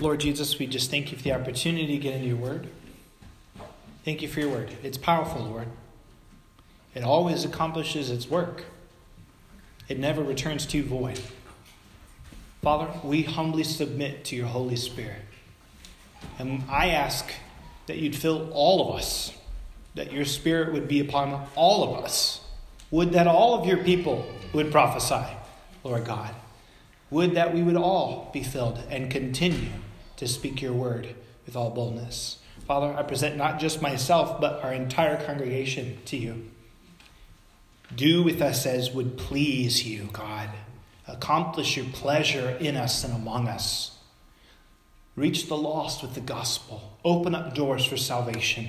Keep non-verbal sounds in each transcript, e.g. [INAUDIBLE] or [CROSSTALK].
Lord Jesus, we just thank you for the opportunity to get into your word. Thank you for your word. It's powerful, Lord. It always accomplishes its work, it never returns to void. Father, we humbly submit to your Holy Spirit. And I ask that you'd fill all of us, that your Spirit would be upon all of us. Would that all of your people would prophesy, Lord God. Would that we would all be filled and continue to speak your word with all boldness. Father, I present not just myself, but our entire congregation to you. Do with us as would please you, God. Accomplish your pleasure in us and among us. Reach the lost with the gospel. Open up doors for salvation,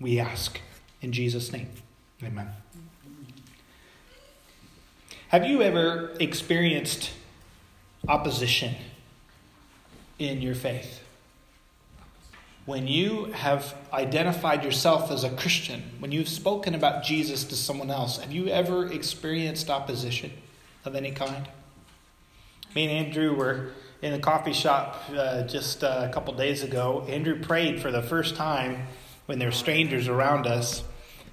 we ask. In Jesus' name, amen. Have you ever experienced opposition in your faith? When you have identified yourself as a Christian, when you've spoken about Jesus to someone else, have you ever experienced opposition of any kind? Me and Andrew were in a coffee shop uh, just uh, a couple days ago. Andrew prayed for the first time when there were strangers around us.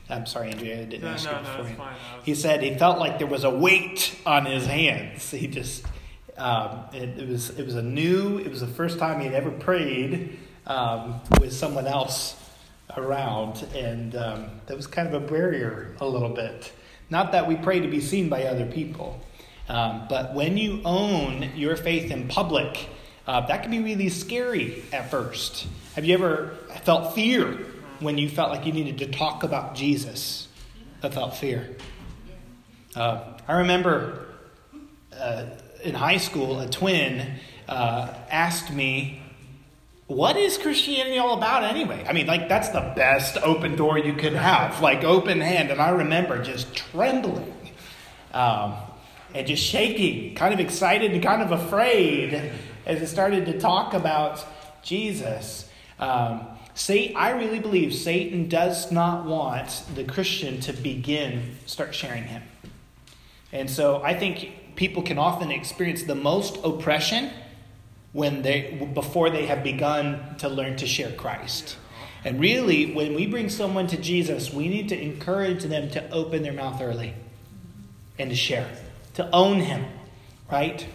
I'm sorry, Andrew, I didn't No, ask no, you no, before. fine. He said he felt like there was a weight on his hands. He just, um, it, it was, it was a new, it was the first time he had ever prayed um, with someone else around, and um, that was kind of a barrier a little bit. Not that we pray to be seen by other people, um, but when you own your faith in public, uh, that can be really scary at first. Have you ever felt fear when you felt like you needed to talk about Jesus? I felt fear. Uh, I remember uh, in high school, a twin uh, asked me, What is Christianity all about anyway? I mean, like, that's the best open door you could have, like, open hand. And I remember just trembling um, and just shaking, kind of excited and kind of afraid as it started to talk about Jesus. Um, Satan, I really believe Satan does not want the Christian to begin, start sharing him. And so I think people can often experience the most oppression when they before they have begun to learn to share Christ. And really, when we bring someone to Jesus, we need to encourage them to open their mouth early and to share, to own him, right?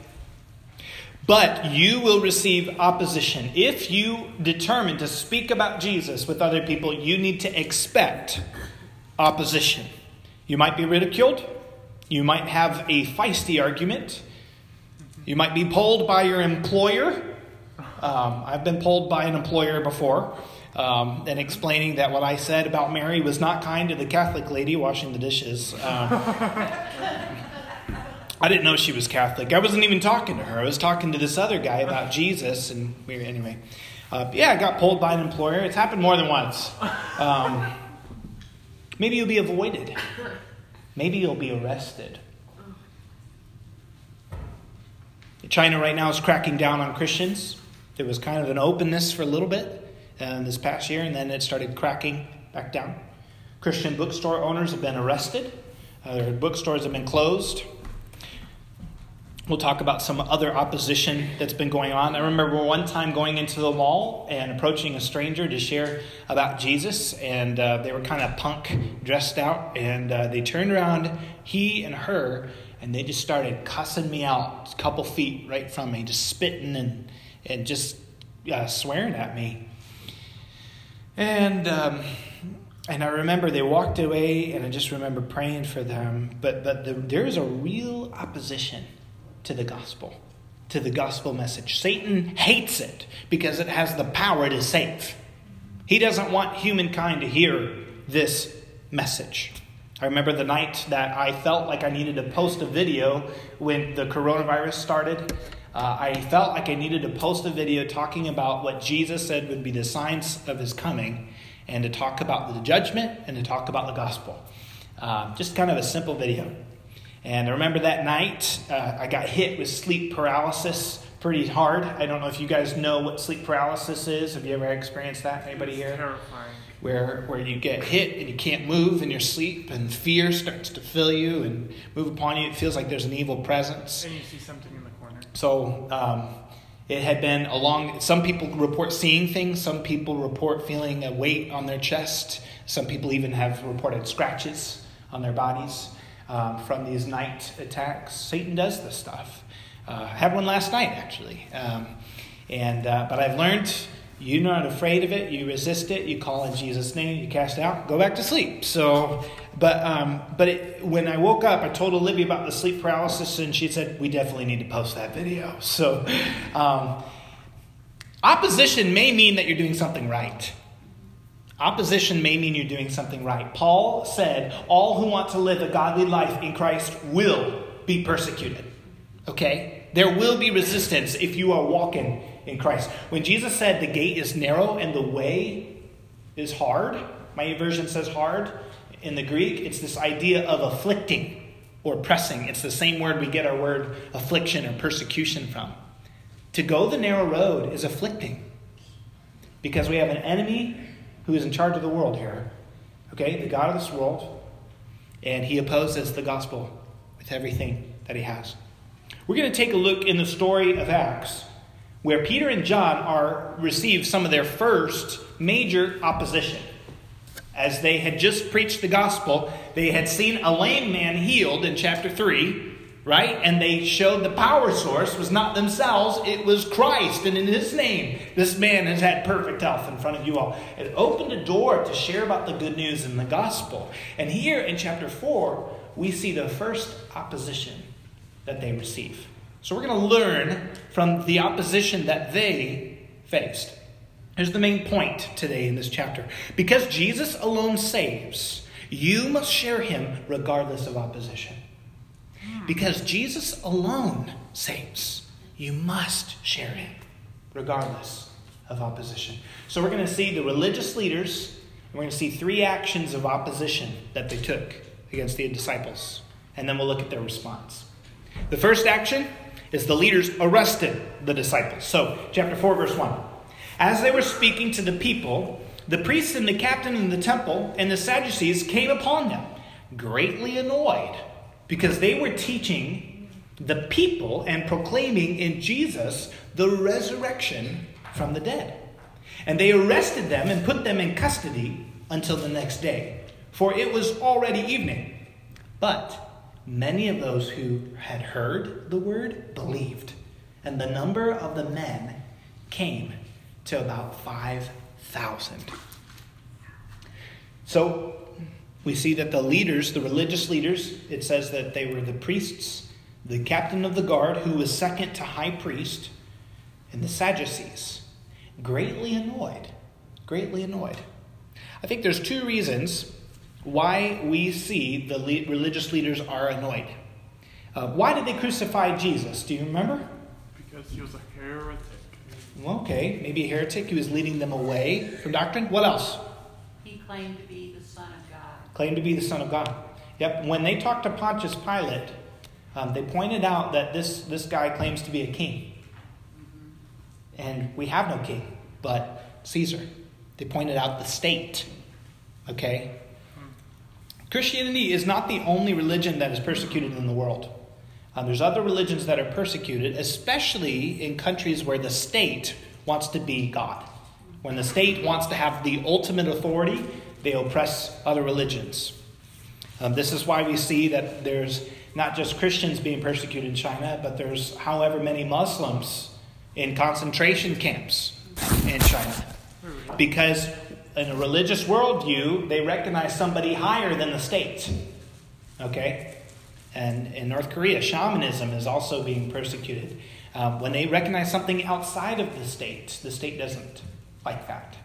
But you will receive opposition. If you determine to speak about Jesus with other people, you need to expect opposition. You might be ridiculed. You might have a feisty argument. You might be pulled by your employer. Um, I've been pulled by an employer before um, and explaining that what I said about Mary was not kind to the Catholic lady washing the dishes. Um, I didn't know she was Catholic. I wasn't even talking to her. I was talking to this other guy about Jesus, and we anyway. Uh, yeah, I got pulled by an employer. It's happened more than once. Um, maybe you'll be avoided. Maybe you'll be arrested. China right now is cracking down on Christians. There was kind of an openness for a little bit uh, this past year, and then it started cracking back down. Christian bookstore owners have been arrested. Uh, their bookstores have been closed. We'll talk about some other opposition that's been going on. I remember one time going into the mall and approaching a stranger to share about Jesus, and uh, they were kind of punk dressed out, and uh, they turned around, he and her, and they just started cussing me out a couple feet right from me, just spitting and, and just uh, swearing at me. And um, and I remember they walked away, and I just remember praying for them. But but the, there's a real opposition to the gospel, to the gospel message. Satan hates it because it has the power to save. He doesn't want humankind to hear this message. I remember the night that I felt like I needed to post a video when the coronavirus started. Uh, I felt like I needed to post a video talking about what Jesus said would be the signs of his coming, and to talk about the judgment and to talk about the gospel. Um, just kind of a simple video. And I remember that night, uh, I got hit with sleep paralysis pretty hard. I don't know if you guys know what sleep paralysis is. Have you ever experienced that? Anybody here? Terrifying. Where, where you get hit and you can't move in your sleep, and fear starts to fill you and move upon you. It feels like there's an evil presence. And you see something in the corner. So, um, It had been a long, some people report seeing things, some people report feeling a weight on their chest, some people even have reported scratches on their bodies um, from these night attacks. Satan does this stuff. Uh, I had one last night, actually. Um, and, uh, but I've learned you're not afraid of it. You resist it. You call in Jesus' name. You cast out. Go back to sleep. So, but um, but it, when I woke up, I told Olivia about the sleep paralysis, and she said we definitely need to post that video. [LAUGHS] So, um, opposition may mean that you're doing something right. Opposition may mean you're doing something right. Paul said, "All who want to live a godly life in Christ will be persecuted." Okay, there will be resistance if you are walking in Christ. When Jesus said the gate is narrow and the way is hard, my version says hard. In the Greek, it's this idea of afflicting or pressing. It's the same word we get our word affliction or persecution from. To go the narrow road is afflicting because we have an enemy who is in charge of the world here. Okay, the God of this world, and he opposes the gospel with everything that he has. We're going to take a look in the story of Acts where Peter and John are receive some of their first major opposition. As they had just preached the gospel, they had seen a lame man healed in chapter 3, right? And they showed the power source was not themselves, it was Christ. And in his name, this man has had perfect health in front of you all. It opened a door to share about the good news in the gospel. And here in chapter 4, we see the first opposition that they receive. So we're going to learn from the opposition that they faced. Here's the main point today in this chapter. Because Jesus alone saves, you must share him regardless of opposition. Because Jesus alone saves, you must share him regardless of opposition. So we're going to see the religious leaders, and we're going to see three actions of opposition that they took against the disciples. And then we'll look at their response. The first action is the leaders arrested the disciples. So, chapter 4, verse 1. As they were speaking to the people, the priests and the captain of the temple and the Sadducees came upon them, greatly annoyed, because they were teaching the people and proclaiming in Jesus the resurrection from the dead. And they arrested them and put them in custody until the next day, for it was already evening. But Many of those who had heard the word believed, and the number of the men came to about 5,000. So we see that the leaders, the religious leaders, it says that they were the priests, the captain of the guard, who was second to high priest, and the Sadducees, greatly annoyed. Greatly annoyed. I think there's two reasons why we see the le- religious leaders are annoyed. Uh, why did they crucify Jesus? Do you remember? Because he was a heretic. Okay, maybe a heretic. He was leading them away from doctrine. What else? He claimed to be the Son of God. Claimed to be the Son of God. Yep. When they talked to Pontius Pilate, um, they pointed out that this, this guy claims to be a king. And we have no king but Caesar. They pointed out the state. Okay? Christianity is not the only religion that is persecuted in the world. Uh, there's other religions that are persecuted, especially in countries where the state wants to be God. When the state wants to have the ultimate authority, they oppress other religions. Um, this is why we see that there's not just Christians being persecuted in China, but there's however many Muslims in concentration camps in China. Because in a religious worldview, they recognize somebody higher than the state. Okay? And in North Korea, shamanism is also being persecuted. Um, when they recognize something outside of the state, the state doesn't like that.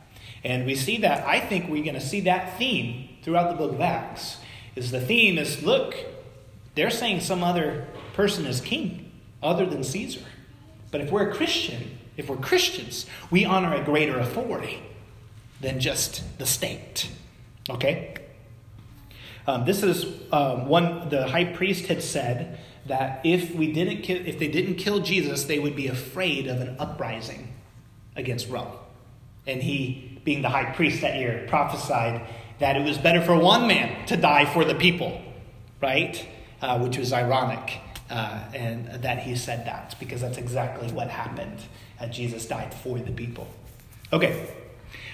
And we see that, I think we're going to see that theme throughout the book of Acts. Is the theme is look, they're saying some other person is king other than Caesar. But if we're a Christian, if we're Christians, we honor a greater authority than just the state. Okay? Um, this is um, one the high priest had said that if we didn't kill, if they didn't kill Jesus, they would be afraid of an uprising against Rome. And he, being the high priest that year, prophesied that it was better for one man to die for the people, right? Uh, which was ironic uh, and that he said that because that's exactly what happened. Uh, Jesus died for the people. Okay.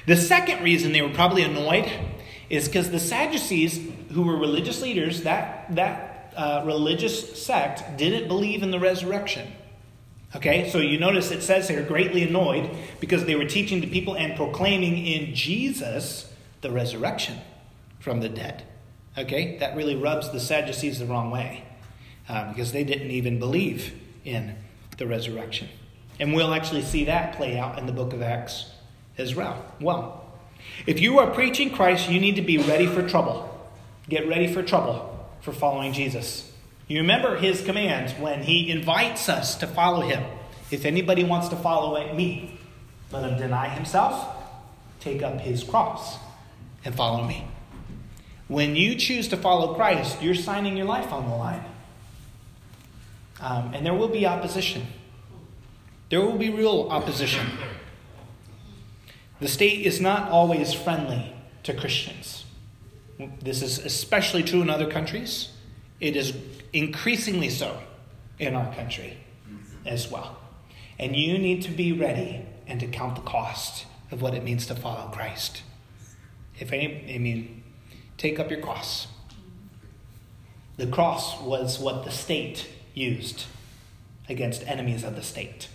The second reason they were probably annoyed is because the Sadducees, who were religious leaders, that, that uh, religious sect didn't believe in the resurrection. Okay, so you notice it says here, greatly annoyed because they were teaching the people and proclaiming in Jesus the resurrection from the dead. Okay, that really rubs the Sadducees the wrong way uh, because they didn't even believe in the resurrection. And we'll actually see that play out in the book of Acts as well. Well, if you are preaching Christ, you need to be ready for trouble. Get ready for trouble for following Jesus. You remember his commands when he invites us to follow him. If anybody wants to follow me, let him deny himself, take up his cross, and follow me. When you choose to follow Christ, you're signing your life on the line. Um, and there will be opposition. There will be real opposition. The state is not always friendly to Christians. This is especially true in other countries. It is increasingly so in our country as well. And you need to be ready and to count the cost of what it means to follow Christ. If any, I mean, take up your cross. The cross was what the state used against enemies of the state.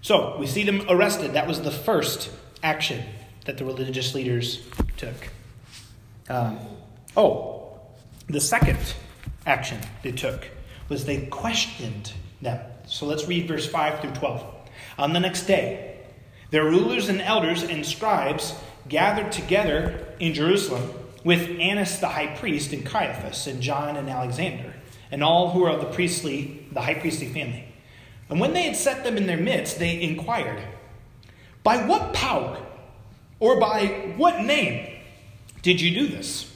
So we see them arrested. That was the first action that the religious leaders took. Um, oh, the second action they took was they questioned them. So let's read verse 5 through 12. On the next day, their rulers and elders and scribes gathered together in Jerusalem with Annas the high priest and Caiaphas and John and Alexander and all who are of the priestly, the high priestly family. And when they had set them in their midst, they inquired, By what power or by what name did you do this?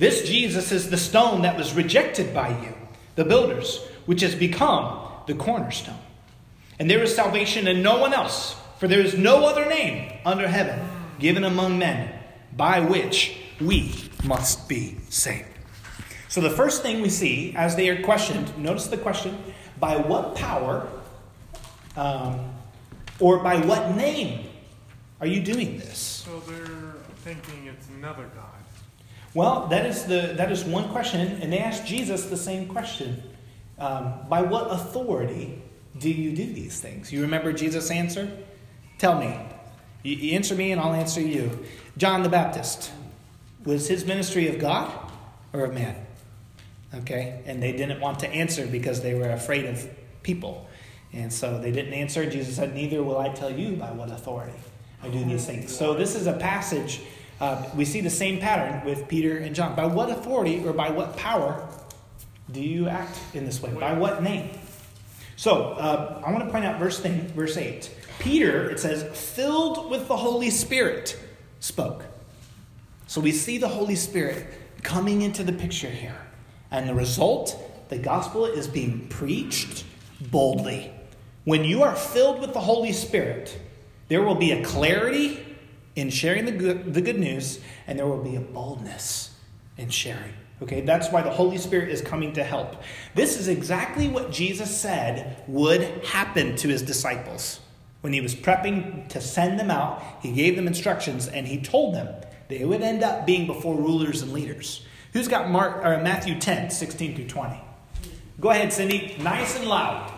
This Jesus is the stone that was rejected by you, the builders, which has become the cornerstone. And there is salvation in no one else, for there is no other name under heaven given among men by which we must be saved. So, the first thing we see as they are questioned, notice the question by what power um, or by what name are you doing this? So they're thinking it's another God. Well, that is, the, that is one question, and they asked Jesus the same question. Um, by what authority do you do these things? You remember Jesus' answer? Tell me. You, answer me, and I'll answer you. John the Baptist, was his ministry of God or of man? Okay, and they didn't want to answer because they were afraid of people. And so they didn't answer. Jesus said, Neither will I tell you by what authority I do these things. So this is a passage uh, we see the same pattern with Peter and John. By what authority or by what power do you act in this way? By what name? So uh, I want to point out verse, thing, verse 8. Peter, it says, filled with the Holy Spirit, spoke. So we see the Holy Spirit coming into the picture here. And the result, the gospel is being preached boldly. When you are filled with the Holy Spirit, there will be a clarity in sharing the good, the good news, and there will be a boldness in sharing. Okay, that's why the Holy Spirit is coming to help. This is exactly what Jesus said would happen to his disciples. When he was prepping to send them out, he gave them instructions and he told them they would end up being before rulers and leaders. Who's got Mark or Matthew 10, 16 through 20? Go ahead, Cindy. Nice and loud.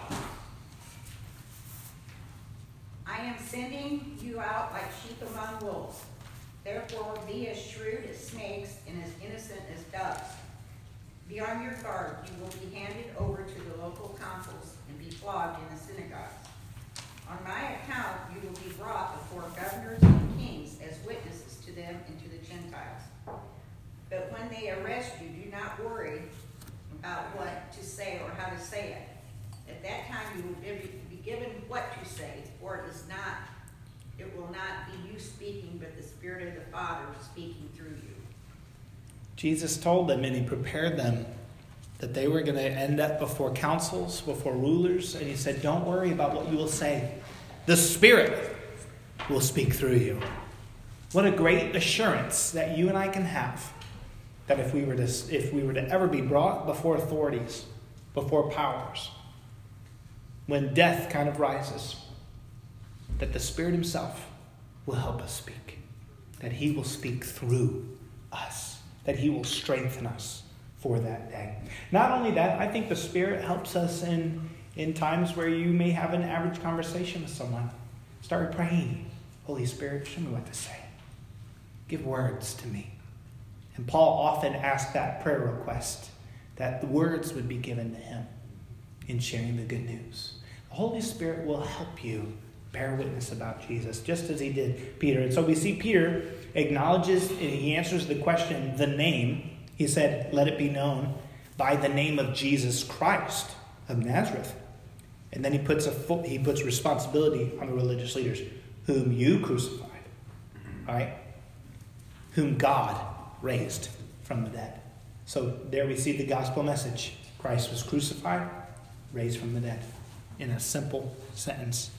I am sending you out like among wolves. Therefore, be as shrewd as snakes and as innocent as doves. Be on your guard. You will be handed over to the local councils and be flogged in the synagogues. On my account, you will be brought before governors and kings as witnesses to them and to the Gentiles. But when they arrest you, do not worry about what to say or how to say it At that time you will be be given what to say, for it is not, it will not be you speaking, but the Spirit of the Father speaking through you. Jesus told them and he prepared them that they were going to end up before councils, before rulers, and he said, Don't worry about what you will say. The Spirit will speak through you. What a great assurance that you and I can have that if we were to, if we were to ever be brought before authorities, before powers, when death kind of rises, that the Spirit Himself will help us speak, that He will speak through us, that He will strengthen us for that day. Not only that, I think the Spirit helps us in, in times where you may have an average conversation with someone. Start praying. Holy Spirit, show me what to say. Give words to me. And Paul often asked that prayer request that the words would be given to him in sharing the good news. The Holy Spirit will help you bear witness about Jesus, just as he did Peter. And so we see Peter acknowledges and he answers the question, the name. He said, Let it be known by the name of Jesus Christ of Nazareth. And then he puts, a, he puts responsibility on the religious leaders, whom you crucified, right? Whom God raised from the dead. So there we see the gospel message Christ was crucified, raised from the dead, in a simple sentence.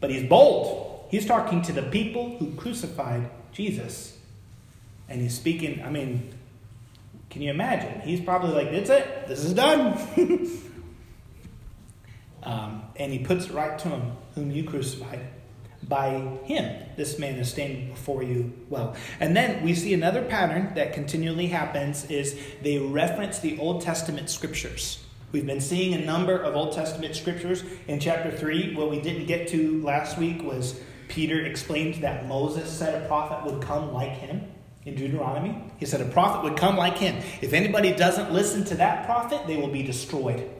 But he's bold. He's talking to the people who crucified Jesus. And he's speaking, I mean, can you imagine? He's probably like, that's it, this is done. [LAUGHS] um, and he puts it right to him, whom you crucified by him. This man is standing before you well. And then we see another pattern that continually happens is they reference the Old Testament scriptures. We've been seeing a number of Old Testament scriptures. In chapter 3, what we didn't get to last week was Peter explained that Moses said a prophet would come like him in Deuteronomy. He said a prophet would come like him. If anybody doesn't listen to that prophet, they will be destroyed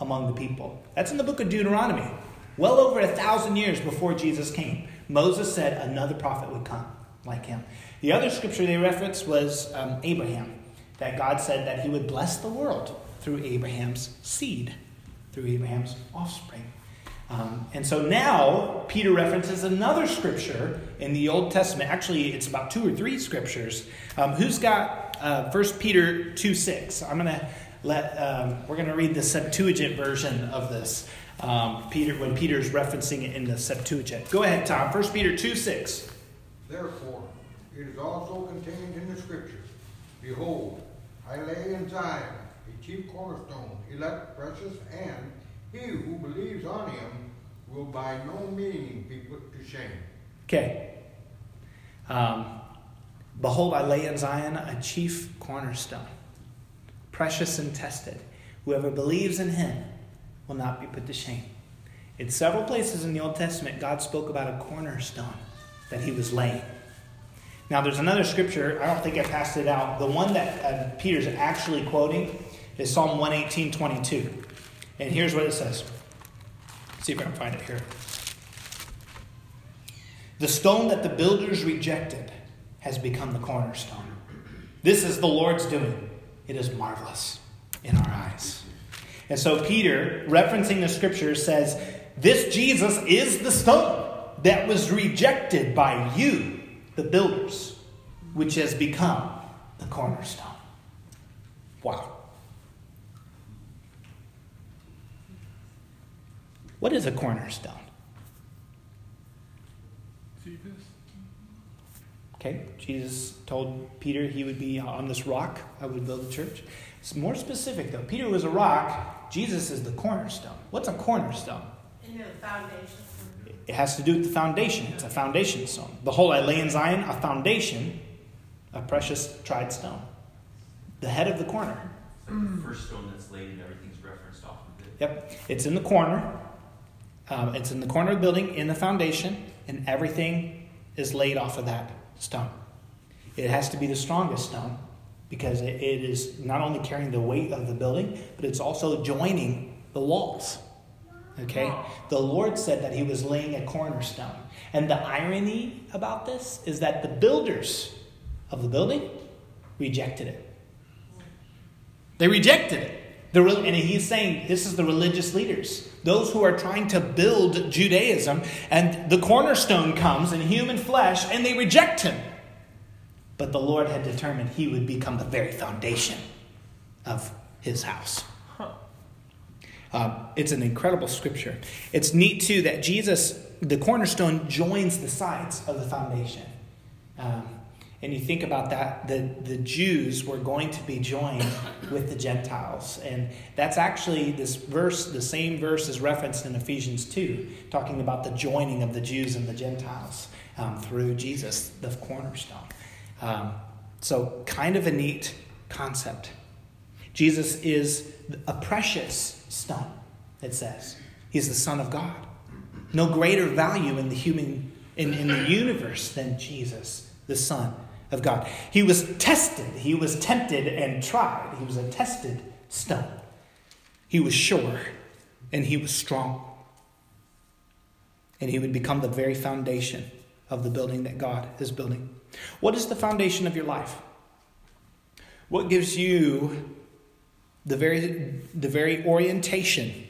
among the people. That's in the book of Deuteronomy. Well over a thousand years before Jesus came, Moses said another prophet would come like him. The other scripture they referenced was um, Abraham, that God said that he would bless the world through Abraham's seed, through Abraham's offspring. Um, and so now Peter references another scripture in the Old Testament. Actually, it's about two or three scriptures. Um, who's got uh, 1 Peter 2 6? I'm going to let, um, we're going to read the Septuagint version of this um, Peter when Peter's referencing it in the Septuagint. Go ahead, Tom. 1 Peter 2 6. Therefore, it is also contained in the Scripture Behold, I lay in Zion chief cornerstone, elect, precious, and he who believes on him will by no means be put to shame. Okay. Um, Behold, I lay in Zion a chief cornerstone, precious and tested. Whoever believes in him will not be put to shame. In several places in the Old Testament, God spoke about a cornerstone that he was laying. Now, there's another scripture, I don't think I passed it out. The one that uh, Peter's actually quoting is Psalm 118 22. And here's what it says. Let's see if I can find it here. The stone that the builders rejected has become the cornerstone. This is the Lord's doing. It is marvelous in our eyes. And so Peter, referencing the scripture, says, This Jesus is the stone that was rejected by you, the builders, which has become the cornerstone. Wow. What is a cornerstone? Jesus. Okay, Jesus told Peter he would be on this rock, I would build a church. It's more specific though. Peter was a rock, Jesus is the cornerstone. What's a cornerstone? In the foundation. It has to do with the foundation. It's a foundation stone. Behold, I lay in Zion a foundation, a precious tried stone. The head of the corner. It's like the first stone that's laid and everything's referenced off of it. Yep, it's in the corner. Um, it's in the corner of the building, in the foundation, and everything is laid off of that stone. It has to be the strongest stone because it, it is not only carrying the weight of the building, but it's also joining the walls. Okay? The Lord said that He was laying a cornerstone. And the irony about this is that the builders of the building rejected it. They rejected it. The, and he's saying this is the religious leaders, those who are trying to build Judaism, and the cornerstone comes in human flesh, and they reject him. But the Lord had determined he would become the very foundation of his house. Um, it's an incredible scripture. It's neat, too, that Jesus, the cornerstone, joins the sides of the foundation. Um, and you think about that, the, the Jews were going to be joined [COUGHS] with the Gentiles. And that's actually this verse, the same verse is referenced in Ephesians 2, talking about the joining of the Jews and the Gentiles um, through Jesus, the cornerstone. Um, so, kind of a neat concept. Jesus is a precious stone, it says. He's the Son of God. No greater value in the human in, in the universe than Jesus, the Son of God. He was tested, he was tempted and tried. He was a tested stone. He was sure and he was strong. And he would become the very foundation of the building that God is building. What is the foundation of your life? What gives you the very, the very orientation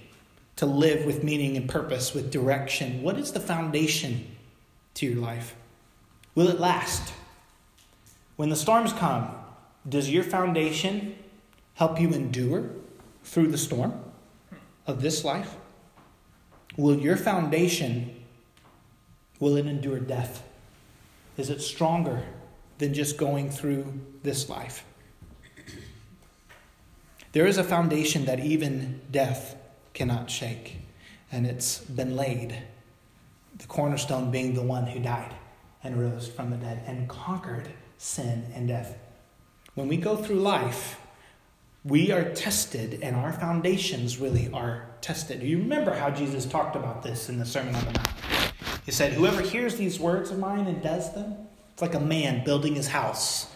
to live with meaning and purpose, with direction? What is the foundation to your life? Will it last? When the storms come, does your foundation help you endure through the storm of this life? Will your foundation will it endure death? Is it stronger than just going through this life? There is a foundation that even death cannot shake, and it's been laid. The cornerstone being the one who died and rose from the dead and conquered sin and death. When we go through life, we are tested, and our foundations really are tested. You remember how Jesus talked about this in the Sermon on the Mount? He said, Whoever hears these words of mine and does them, it's like a man building his house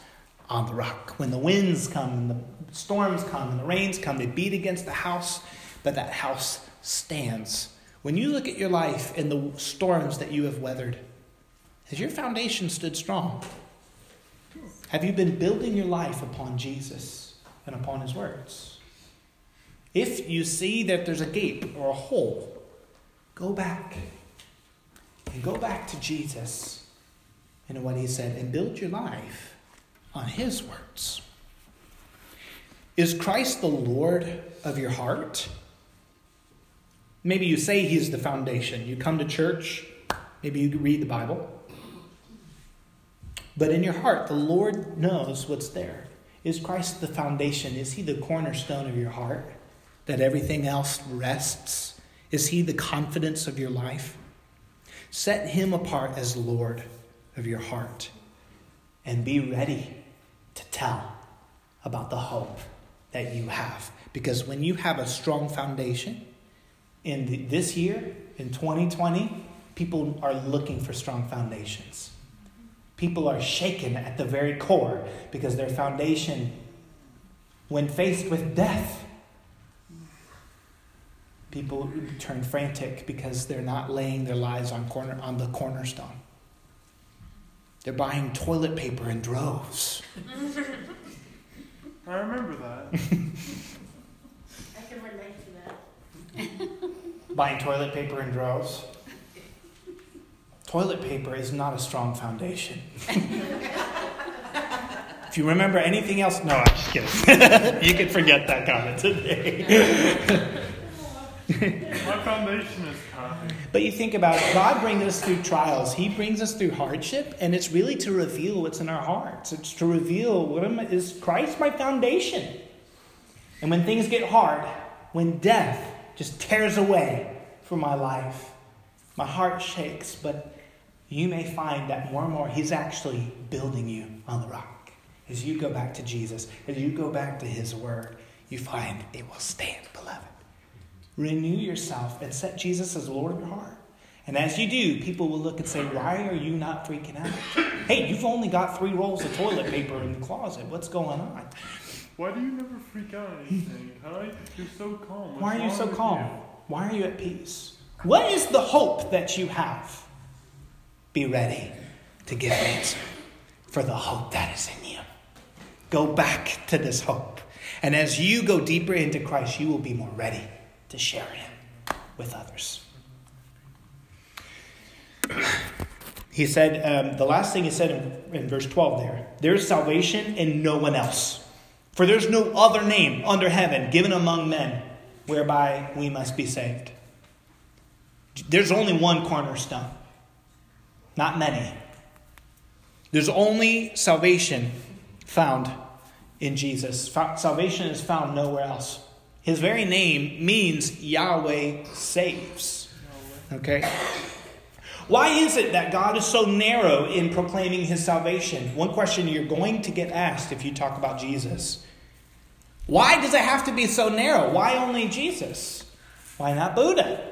on the rock. When the winds come and the storms come and the rains come, they beat against the house, but that house stands. When you look at your life and the storms that you have weathered, has your foundation stood strong? Have you been building your life upon Jesus and upon His words? If you see that there's a gap or a hole, go back and go back to Jesus and what He said and build your life on His words. Is Christ the Lord of your heart? Maybe you say He's the foundation. You come to church, maybe you read the Bible. But in your heart, the Lord knows what's there. Is Christ the foundation? Is He the cornerstone of your heart that everything else rests? Is He the confidence of your life? Set Him apart as Lord of your heart and be ready to tell about the hope that you have. Because when you have a strong foundation, in the, this year, in 2020, people are looking for strong foundations. People are shaken at the very core because their foundation, when faced with death, people turn frantic because they're not laying their lives on corner on the cornerstone. They're buying toilet paper in droves. [LAUGHS] I remember that. [LAUGHS] I can relate to that. buying toilet paper in droves. Toilet paper is not a strong foundation. if you remember anything else, no, I'm just kidding. [LAUGHS] you can forget that comment today. My foundation is kind. but you think about it, God brings us through trials. He brings us through hardship, and it's really to reveal what's in our hearts. It's to reveal what am, is Christ my foundation. And when things get hard, when death just tears away from my life, my heart shakes, but you may find that more and more He's actually building you on the rock. As you go back to Jesus, as you go back to His Word, you find it will stand, beloved. Renew yourself and set Jesus as Lord of your heart. And as you do, people will look and say, Why are you not freaking out? Hey, you've only got three rolls of toilet paper in the closet. What's going on? Why do you never freak out at anything, huh? You're so calm. What's Why are you so calm? you? Why are you at peace? What is the hope that you have? Be ready to give an answer for the hope that is in you. Go back to this hope. And as you go deeper into Christ, you will be more ready to share Him with others. [CLEARS THROAT] He said, um, the last thing he said in, in verse 12 there there is salvation in no one else. For there's no other name under heaven given among men whereby we must be saved. There's only one cornerstone, not many. There's only salvation found in Jesus. Salvation is found nowhere else. His very name means Yahweh saves. Okay? Why is it that God is so narrow in proclaiming his salvation? One question you're going to get asked if you talk about Jesus. Why does it have to be so narrow? Why only Jesus? Why not Buddha?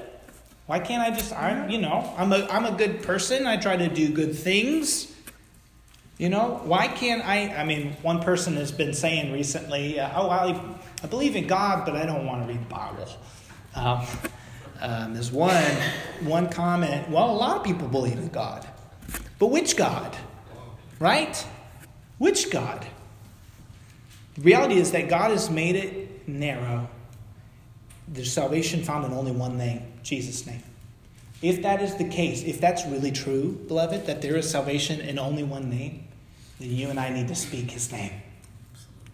Why can't I just, I'm you know, I'm a, I'm a good person. I try to do good things. You know, why can't I? I mean, one person has been saying recently, uh, oh, I, I believe in God, but I don't want to read the Bible. Um, um, there's one, one comment. Well, a lot of people believe in God. But which God? Right? Which God? The reality is that God has made it narrow. There's salvation found in only one name Jesus' name. If that is the case, if that's really true, beloved, that there is salvation in only one name, then you and I need to speak his name.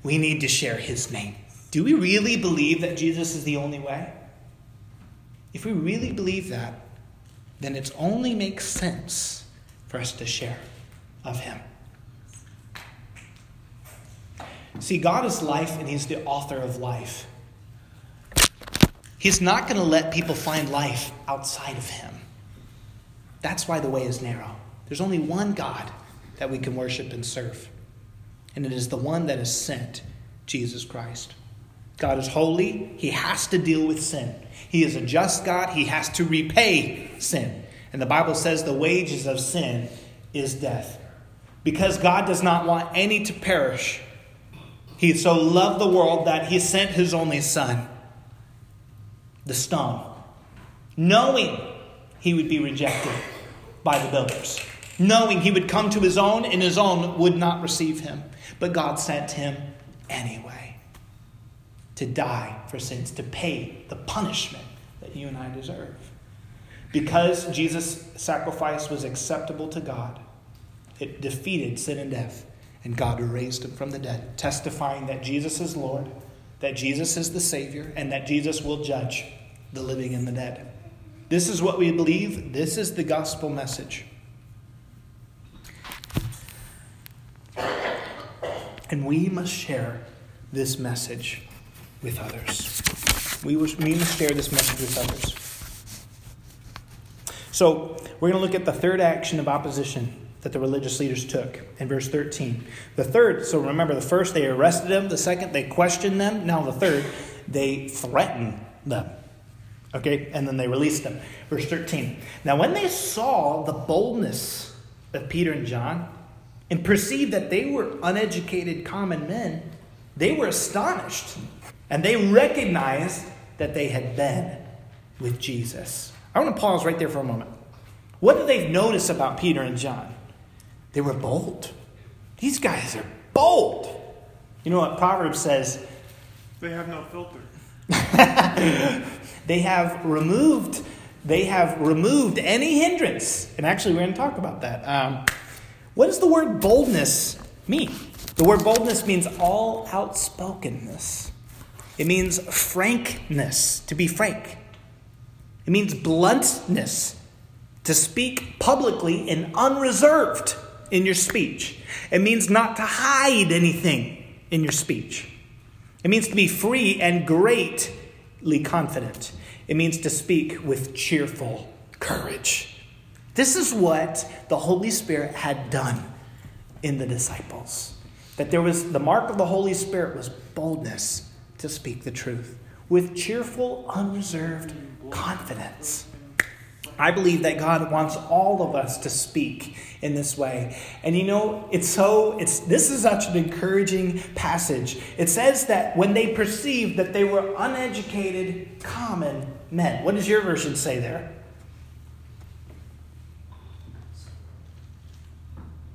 We need to share his name. Do we really believe that Jesus is the only way? If we really believe that, then it only makes sense for us to share of Him. See, God is life and He's the author of life. He's not going to let people find life outside of Him. That's why the way is narrow. There's only one God that we can worship and serve, and it is the one that is sent, Jesus Christ. God is holy, He has to deal with sin. He is a just God. He has to repay sin. And the Bible says the wages of sin is death. Because God does not want any to perish, He so loved the world that He sent His only Son, the stone, knowing He would be rejected by the builders, knowing He would come to His own and His own would not receive Him. But God sent Him anyway to die for sins, to pay the punishment that you and I deserve. Because Jesus' sacrifice was acceptable to God, it defeated sin and death, and God raised him from the dead, testifying that Jesus is Lord, that Jesus is the Savior, and that Jesus will judge the living and the dead. This is what we believe. This is the gospel message. And we must share this message with others. We, we must share this message with others. So, we're going to look at the third action of opposition that the religious leaders took in verse 13. The third, so remember, the first they arrested them, the second they questioned them, now the third they threatened them. Okay, and then they released them. Verse 13. Now, when they saw the boldness of Peter and John and perceived that they were uneducated common men, they were astonished and they recognized that they had been with Jesus. I want to pause right there for a moment. What did they notice about Peter and John? They were bold. These guys are bold. You know what Proverbs says? They have no filter. [LAUGHS] they have removed they have removed any hindrance and actually we're going to talk about that um, what does the word boldness mean the word boldness means all outspokenness it means frankness, to be frank. It means bluntness, to speak publicly and unreserved in your speech. It means not to hide anything in your speech. It means to be free and greatly confident. It means to speak with cheerful courage. This is what the Holy Spirit had done in the disciples. That there was the mark of the Holy Spirit was boldness to speak the truth with cheerful, unreserved confidence. I believe that God wants all of us to speak in this way. And you know, it's so it's this is such an encouraging passage. It says that when they perceived that they were uneducated common men. What does your version say there?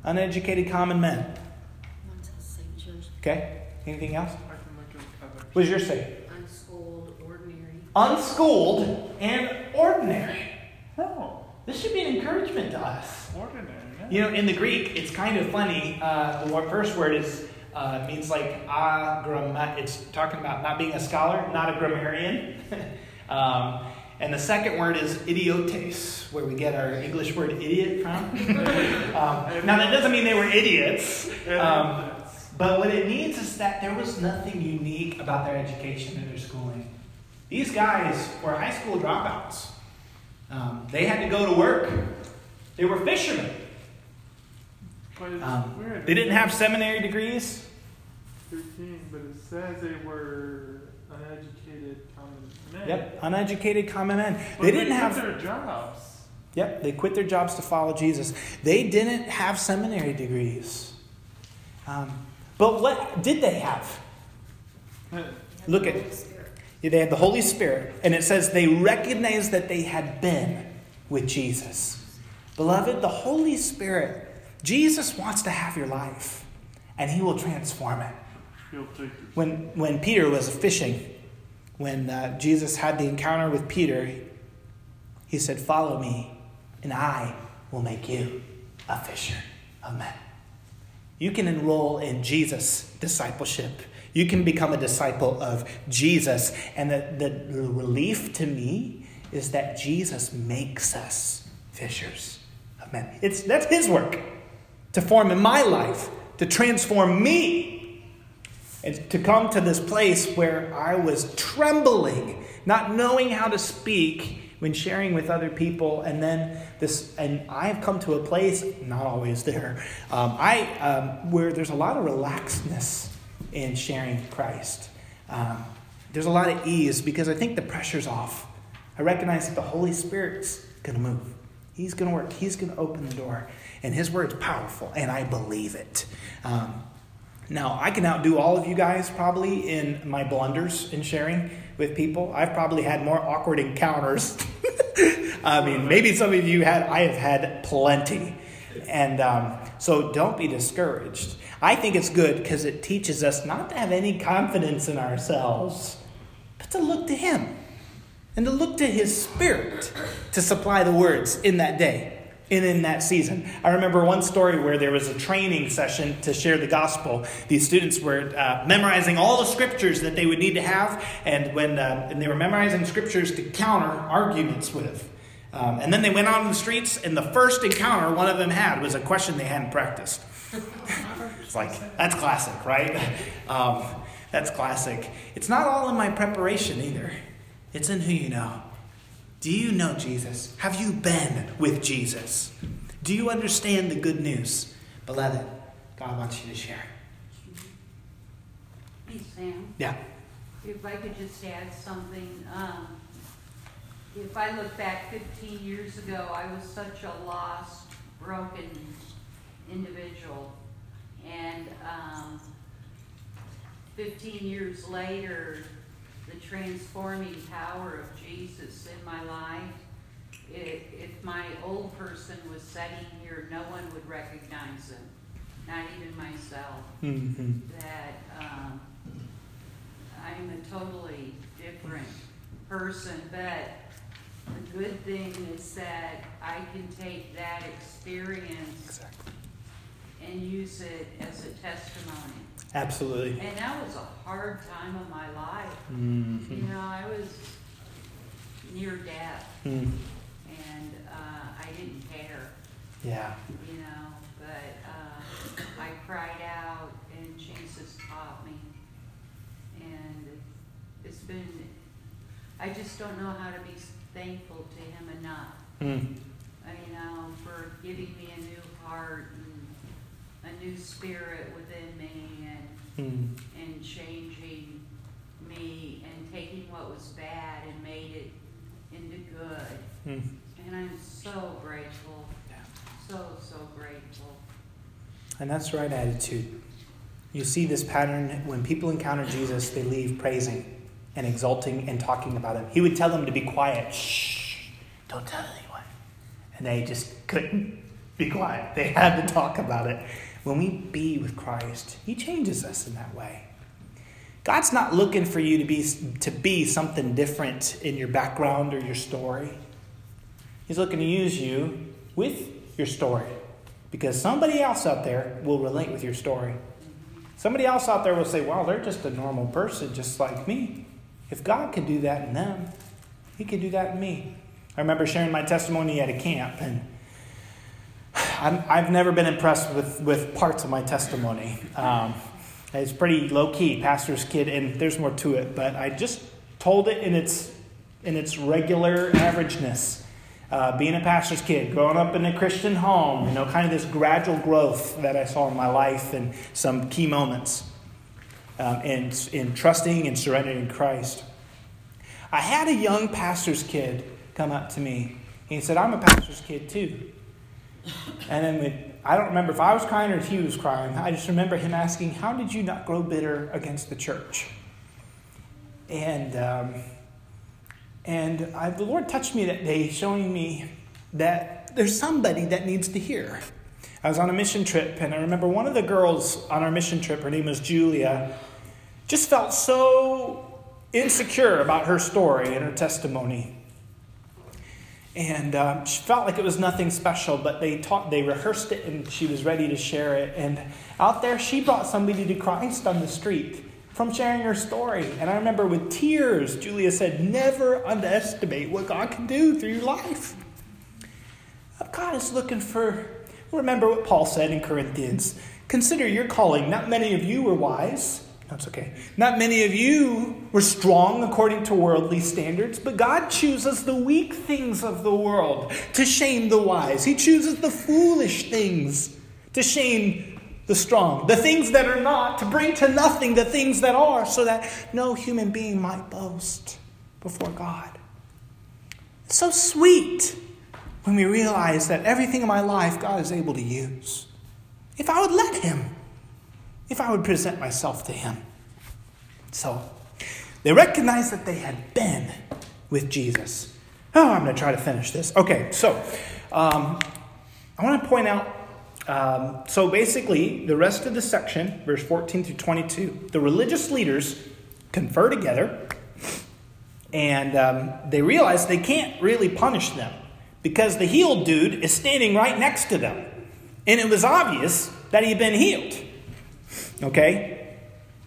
Uneducated common men. Okay? Anything else? I can look at What does yours say? Unschooled, ordinary. Unschooled and ordinary. Oh, This should be an encouragement to us. ordinary. Yeah. You know, in the Greek, it's kind of funny. Uh, the first word is uh, means like agramma. It's talking about not being a scholar, not a grammarian. [LAUGHS] um, and the second word is idiotes, where we get our English word idiot from. [LAUGHS] um, now, that doesn't mean they were idiots. Um, but what it means is that there was nothing unique about their education and their schooling. These guys were high school dropouts. Um, they had to go to work. They were fishermen. But Um, they didn't have seminary degrees. 13, but it says they were uneducated common men. Yep, uneducated common men. But They didn't quit have. their jobs. Yep, they quit their jobs to follow Jesus. They didn't have seminary degrees. Um, but what did they have? Look at Holy Spirit. They had the Holy Spirit, and it says they recognized that they had been with Jesus. Beloved, the Holy Spirit, Jesus wants to have your life, and He will transform it. He'll take your When, when Peter was fishing, when uh, Jesus had the encounter with Peter, he said, Follow me, and I will make you a fisher of men. You can enroll in Jesus' discipleship. You can become a disciple of Jesus. And the, the, relief to me is that Jesus makes us fishers of men. It's, that's his work to form in my life, to transform me and to come to this place where I was trembling, not knowing how to speak when sharing with other people, and then this, and I've come to a place, not always there, um, I um, where there's a lot of relaxedness in sharing Christ. Um, there's a lot of ease because I think the pressure's off. I recognize that the Holy Spirit's going to move. He's going to work. He's going to open the door, and His word's powerful, and I believe it. Um, now, I can outdo all of you guys probably in my blunders in sharing with people. I've probably had more awkward encounters. [LAUGHS] I mean, maybe some of you had, I have had plenty. And um, so don't be discouraged. I think it's good because it teaches us not to have any confidence in ourselves, but to look to Him and to look to His Spirit to supply the words in that day and in that season. I remember one story where there was a training session to share the gospel. These students were uh, memorizing all the scriptures that they would need to have, and when uh, and they were memorizing scriptures to counter arguments with. Um, and then they went out in the streets, and the first encounter one of them had was a question they hadn't practiced. It's like that's classic, right? Um, that's classic. It's not all in my preparation either. It's in who you know. Do you know Jesus? Have you been with Jesus? Do you understand the good news? Beloved, God wants you to share. Hey, Sam, Yeah. if I could just add something, um, if I look back fifteen years ago, I was such a lost, broken individual. And, um, fifteen years later, the transforming power of Jesus in my life, if, if my old person was sitting here, no one would recognize him, not even myself Mm-hmm. that um, I'm a totally different person, but the good thing is that I can take that experience Exactly. And use it as a testimony. Absolutely. And that was a hard time of my life. You Mm-hmm. know, I was near death, Mm. and uh, I didn't care. Yeah. you know, but uh, I cried out and Jesus taught me. And it's been, I just don't know how to be thankful to Him enough, Mm. uh, you know, for giving me a new heart a new spirit within me and, Mm. and changing me and taking what was bad and made it into good. Mm. And I'm so grateful, Yeah. so, so grateful. And that's the right attitude. You see this pattern when people encounter Jesus, they leave praising and exulting and talking about him. He would tell them to be quiet. Shh, don't tell anyone. And they just couldn't be quiet. They had to talk about it. When we be with Christ, He changes us in that way. God's not looking for you to be, to be something different in your background or your story. He's looking to use you with your story because somebody else out there will relate with your story. Somebody else out there will say, Well, they're just a normal person, just like me. If God could do that in them, He could do that in me. I remember sharing my testimony at a camp, and i have never been impressed with, with parts of my testimony. Um, it's pretty low key, pastor's kid, and there's more to it, but I just told it in its, in its regular averageness. Uh, being a pastor's kid, growing up in a Christian home, you know, kind of this gradual growth that I saw in my life and some key moments um, in, in trusting and surrendering Christ. I had a young pastor's kid come up to me. He said, I'm a pastor's kid too. And then I don't remember if I was crying or if he was crying. I just remember him asking, How did you not grow bitter against the church? And, um, and I, the Lord touched me that day, showing me that there's somebody that needs to hear. I was on a mission trip, and I remember one of the girls on our mission trip, her name was Julia, just felt so insecure about her story and her testimony. And um, she felt like it was nothing special, but they taught, they rehearsed it, and she was ready to share it. And out there, she brought somebody to Christ on the street from sharing her story. And I remember with tears, Julia said, "Never underestimate what God can do through your life." God is looking for. Remember what Paul said in Corinthians: "Consider your calling. Not many of you were wise." That's okay. Not many of you were strong according to worldly standards, but God chooses the weak things of the world to shame the wise. He chooses the foolish things to shame the strong. The things that are not to bring to nothing the things that are, so that no human being might boast before God. It's so sweet when we realize that everything in my life God is able to use. If I would let Him if I would present myself to him. So they recognized that they had been with Jesus. Oh, I'm going to try to finish this. Okay, so um, I want to point out. Um, so basically, the rest of the section, verse 14 through 22, the religious leaders confer together and um, they realize they can't really punish them because the healed dude is standing right next to them. And it was obvious that he'd been healed. Okay?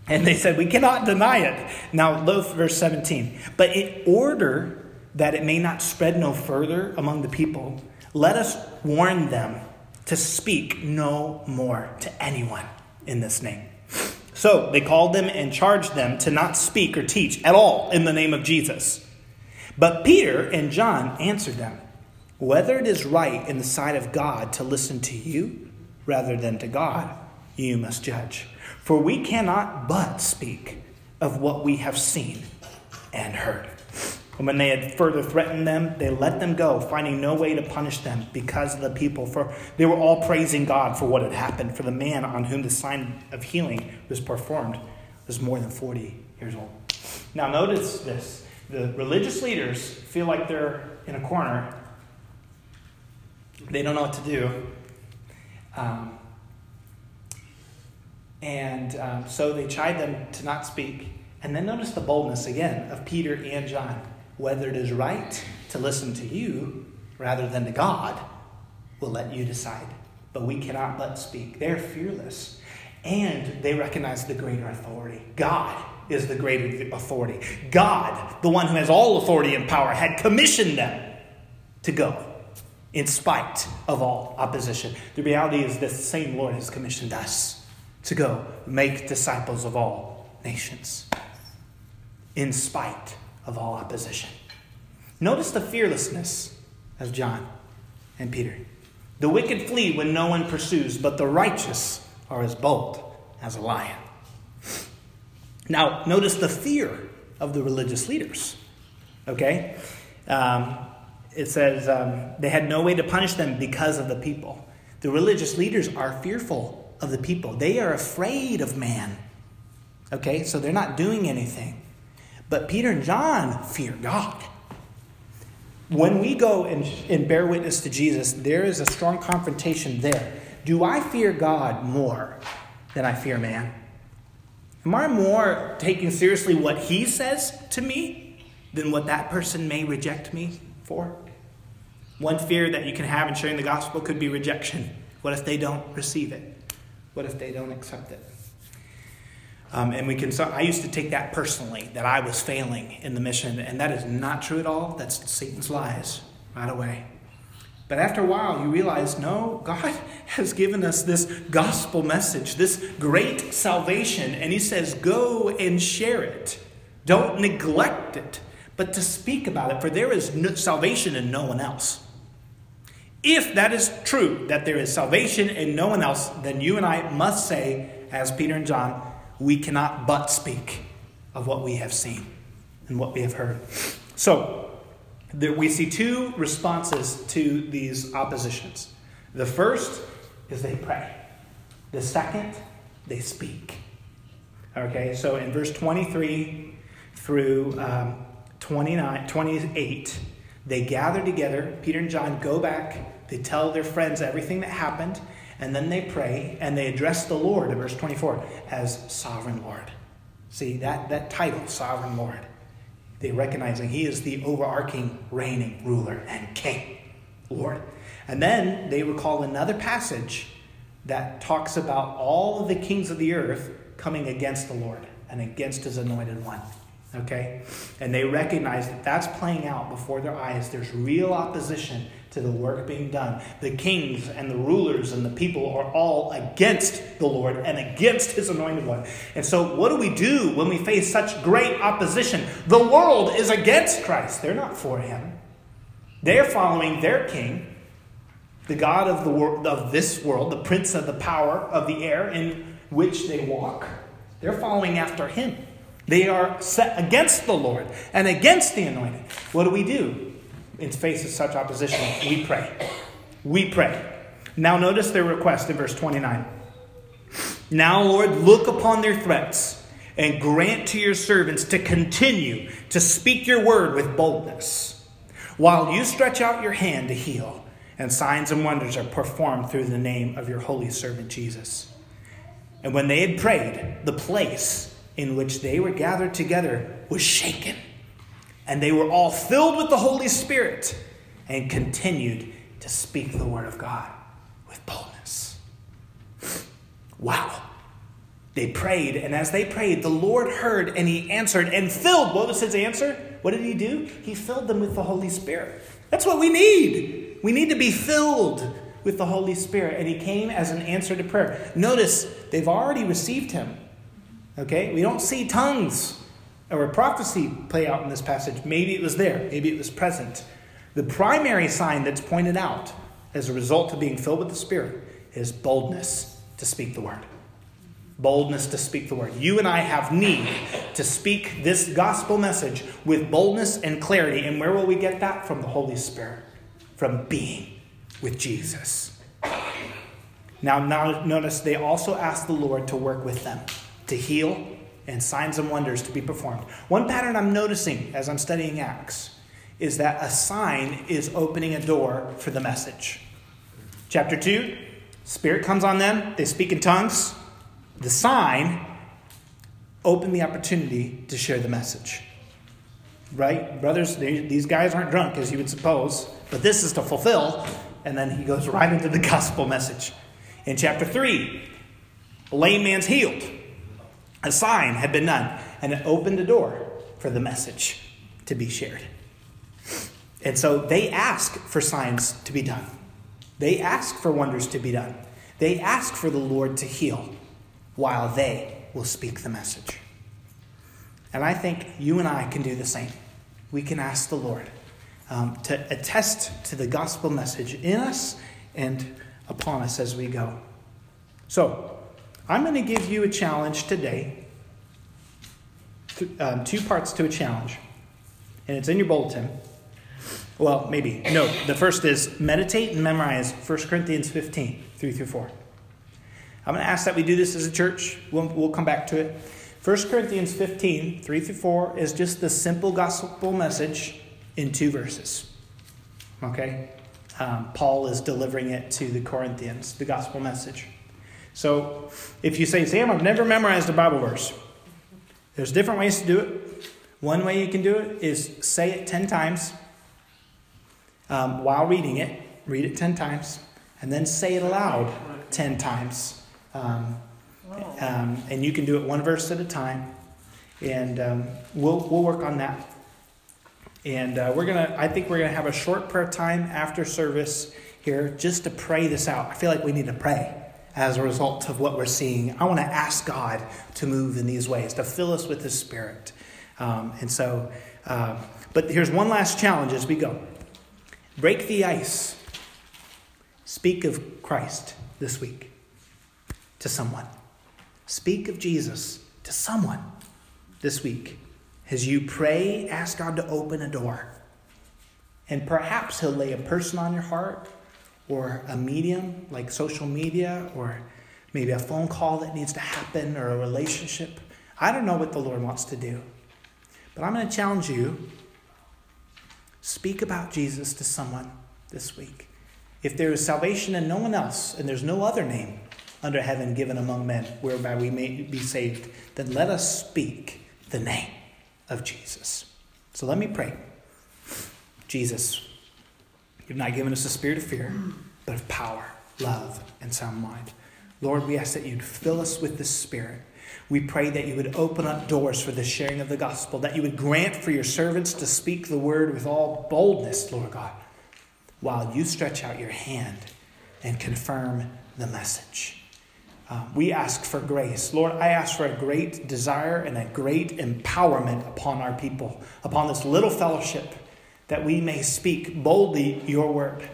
And they said, We cannot deny it. Now, look, verse 17. But in order that it may not spread no further among the people, let us warn them to speak no more to anyone in this name. So they called them and charged them to not speak or teach at all in the name of Jesus. But Peter and John answered them Whether it is right in the sight of God to listen to you rather than to God, you must judge. For we cannot but speak of what we have seen and heard. And when they had further threatened them, they let them go, finding no way to punish them because of the people. For they were all praising God for what had happened. For the man on whom the sign of healing was performed was more than 40 years old. Now, notice this the religious leaders feel like they're in a corner, they don't know what to do. Um, and um, so they chide them to not speak. And then notice the boldness again of Peter and John. Whether it is right to listen to you rather than to God, will let you decide. But we cannot but speak. They're fearless. And they recognize the greater authority. God is the greater authority. God, the one who has all authority and power, had commissioned them to go in spite of all opposition. The reality is the same Lord has commissioned us to go make disciples of all nations, in spite of all opposition. Notice the fearlessness of John and Peter. The wicked flee when no one pursues, but the righteous are as bold as a lion. Now, notice the fear of the religious leaders. Okay? Um, it says um, they had no way to punish them because of the people. The religious leaders are fearful of the people. They are afraid of man. Okay, so they're not doing anything. But Peter and John fear God. When we go and, and bear witness to Jesus, there is a strong confrontation there. Do I fear God more than I fear man? Am I more taking seriously what he says to me than what that person may reject me for? One fear that you can have in sharing the gospel could be rejection. What if they don't receive it? What if they don't accept it? Um, and we can. So I used to take that personally that I was failing in the mission, and that is not true at all. That's Satan's lies right away. But after a while, you realize no, God [LAUGHS] has given us this gospel message, this great salvation, and He says, go and share it. Don't neglect it, but to speak about it, for there is no salvation in no one else. If that is true, that there is salvation in no one else, then you and I must say, as Peter and John, we cannot but speak of what we have seen and what we have heard. So, there, we see two responses to these oppositions. The first is they pray, the second, they speak. Okay, so in verse 23 through um, 29, 28, they gather together. Peter and John go back, they tell their friends everything that happened, and then they pray and they address the Lord in verse 24 as sovereign Lord. See, that, that title, sovereign Lord, they recognize that he is the overarching reigning ruler and king, Lord. And then they recall another passage that talks about all the kings of the earth coming against the Lord and against his anointed one. Okay? And they recognize that that's playing out before their eyes. There's real opposition to the work being done. The kings and the rulers and the people are all against the Lord and against his anointed one. And so, what do we do when we face such great opposition? The world is against Christ, they're not for him. They're following their king, the God of, the world, of this world, the prince of the power of the air in which they walk. They're following after him. They are set against the Lord and against the anointed. What do we do? in face of such opposition, we pray. We pray. Now, notice their request in verse 29. Now, Lord, look upon their threats and grant to your servants to continue to speak your word with boldness, while you stretch out your hand to heal, and signs and wonders are performed through the name of your holy servant Jesus. And when they had prayed, the place in which they were gathered together was shaken and they were all filled with the Holy Spirit and continued to speak the word of God with boldness. [SIGHS] Wow. They prayed, and as they prayed, the Lord heard and he answered and filled. What was his answer? What did he do? He filled them with the Holy Spirit. That's what we need. We need to be filled with the Holy Spirit. And he came as an answer to prayer. Notice they've already received him. Okay? We don't see tongues or prophecy play out in this passage. Maybe it was there, maybe it was present. The primary sign that's pointed out as a result of being filled with the Spirit is boldness to speak the word. Boldness to speak the word. You and I have need to speak this gospel message with boldness and clarity. And where will we get that? From the Holy Spirit, from being with Jesus. Now, now notice they also ask the Lord to work with them, to heal, and signs and wonders to be performed. One pattern I'm noticing as I'm studying Acts is that a sign is opening a door for the message. Chapter 2, Spirit comes on them, they speak in tongues. The sign opened the opportunity to share the message. Right? Brothers, they, these guys aren't drunk as you would suppose, but this is to fulfill. And then he goes right into the gospel message. In chapter 3, a lame man's healed a sign had been done, and it opened the door for the message to be shared. And so they ask for signs to be done. They ask for wonders to be done. They ask for the Lord to heal while they will speak the message. And I think you and I can do the same. We can ask the Lord um, to attest to the gospel message in us and upon us as we go. So, I'm going to give you a challenge today. Um, two parts to a challenge. And it's in your bulletin. Well, maybe. No, the first is meditate and memorize 1 Corinthians 15, 3 through 4. I'm going to ask that we do this as a church. We'll, we'll come back to it. 1 Corinthians 15, 3 through 4 is just the simple gospel message in two verses. Okay? Um, Paul is delivering it to the Corinthians, the gospel message. So if you say, Sam, I've never memorized a Bible verse, There's different ways to do it. One way you can do it is say it 10 times um, while reading it. Read it 10 times. And then say it aloud 10 times. Um, um, and you can do it one verse at a time. And um, we'll, we'll work on that. And uh, we're going to, I think we're going to have a short prayer time after service here just to pray this out. I feel like we need to pray as a result of what we're seeing. I want to ask God to move in these ways, to fill us with His Spirit. Um, and so, uh, but here's one last challenge as we go break the ice. Speak of Christ this week to someone. Speak of Jesus to someone this week. As you pray, ask God to open a door. And perhaps He'll lay a person on your heart or a medium like social media or maybe a phone call that needs to happen or a relationship. I don't know what the Lord wants to do. But I'm going to challenge you speak about Jesus to someone this week. If there is salvation in no one else, and there's no other name under heaven given among men whereby we may be saved, then let us speak the name of Jesus. So let me pray. Jesus, you've not given us a spirit of fear, but of power, love, and sound mind. Lord, we ask that you'd fill us with the Spirit. We pray that you would open up doors for the sharing of the gospel, that you would grant for your servants to speak the word with all boldness, Lord God, while you stretch out your hand and confirm the message. Uh, we ask for grace. Lord, I ask for a great desire and a great empowerment upon our people, upon this little fellowship, that we may speak boldly your word.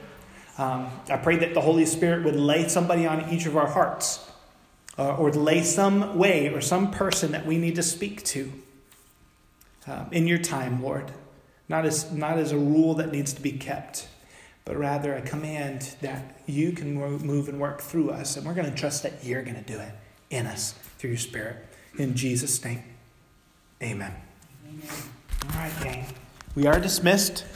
Um, I pray that the Holy Spirit would lay somebody on each of our hearts, uh, or lay some way or some person that we need to speak to uh, in your time, Lord. Not as, not as a rule that needs to be kept, but rather a command that you can move and work through us. And we're going to trust that you're going to do it in us through your Spirit. In Jesus' name, amen. amen. All right, gang. We are dismissed.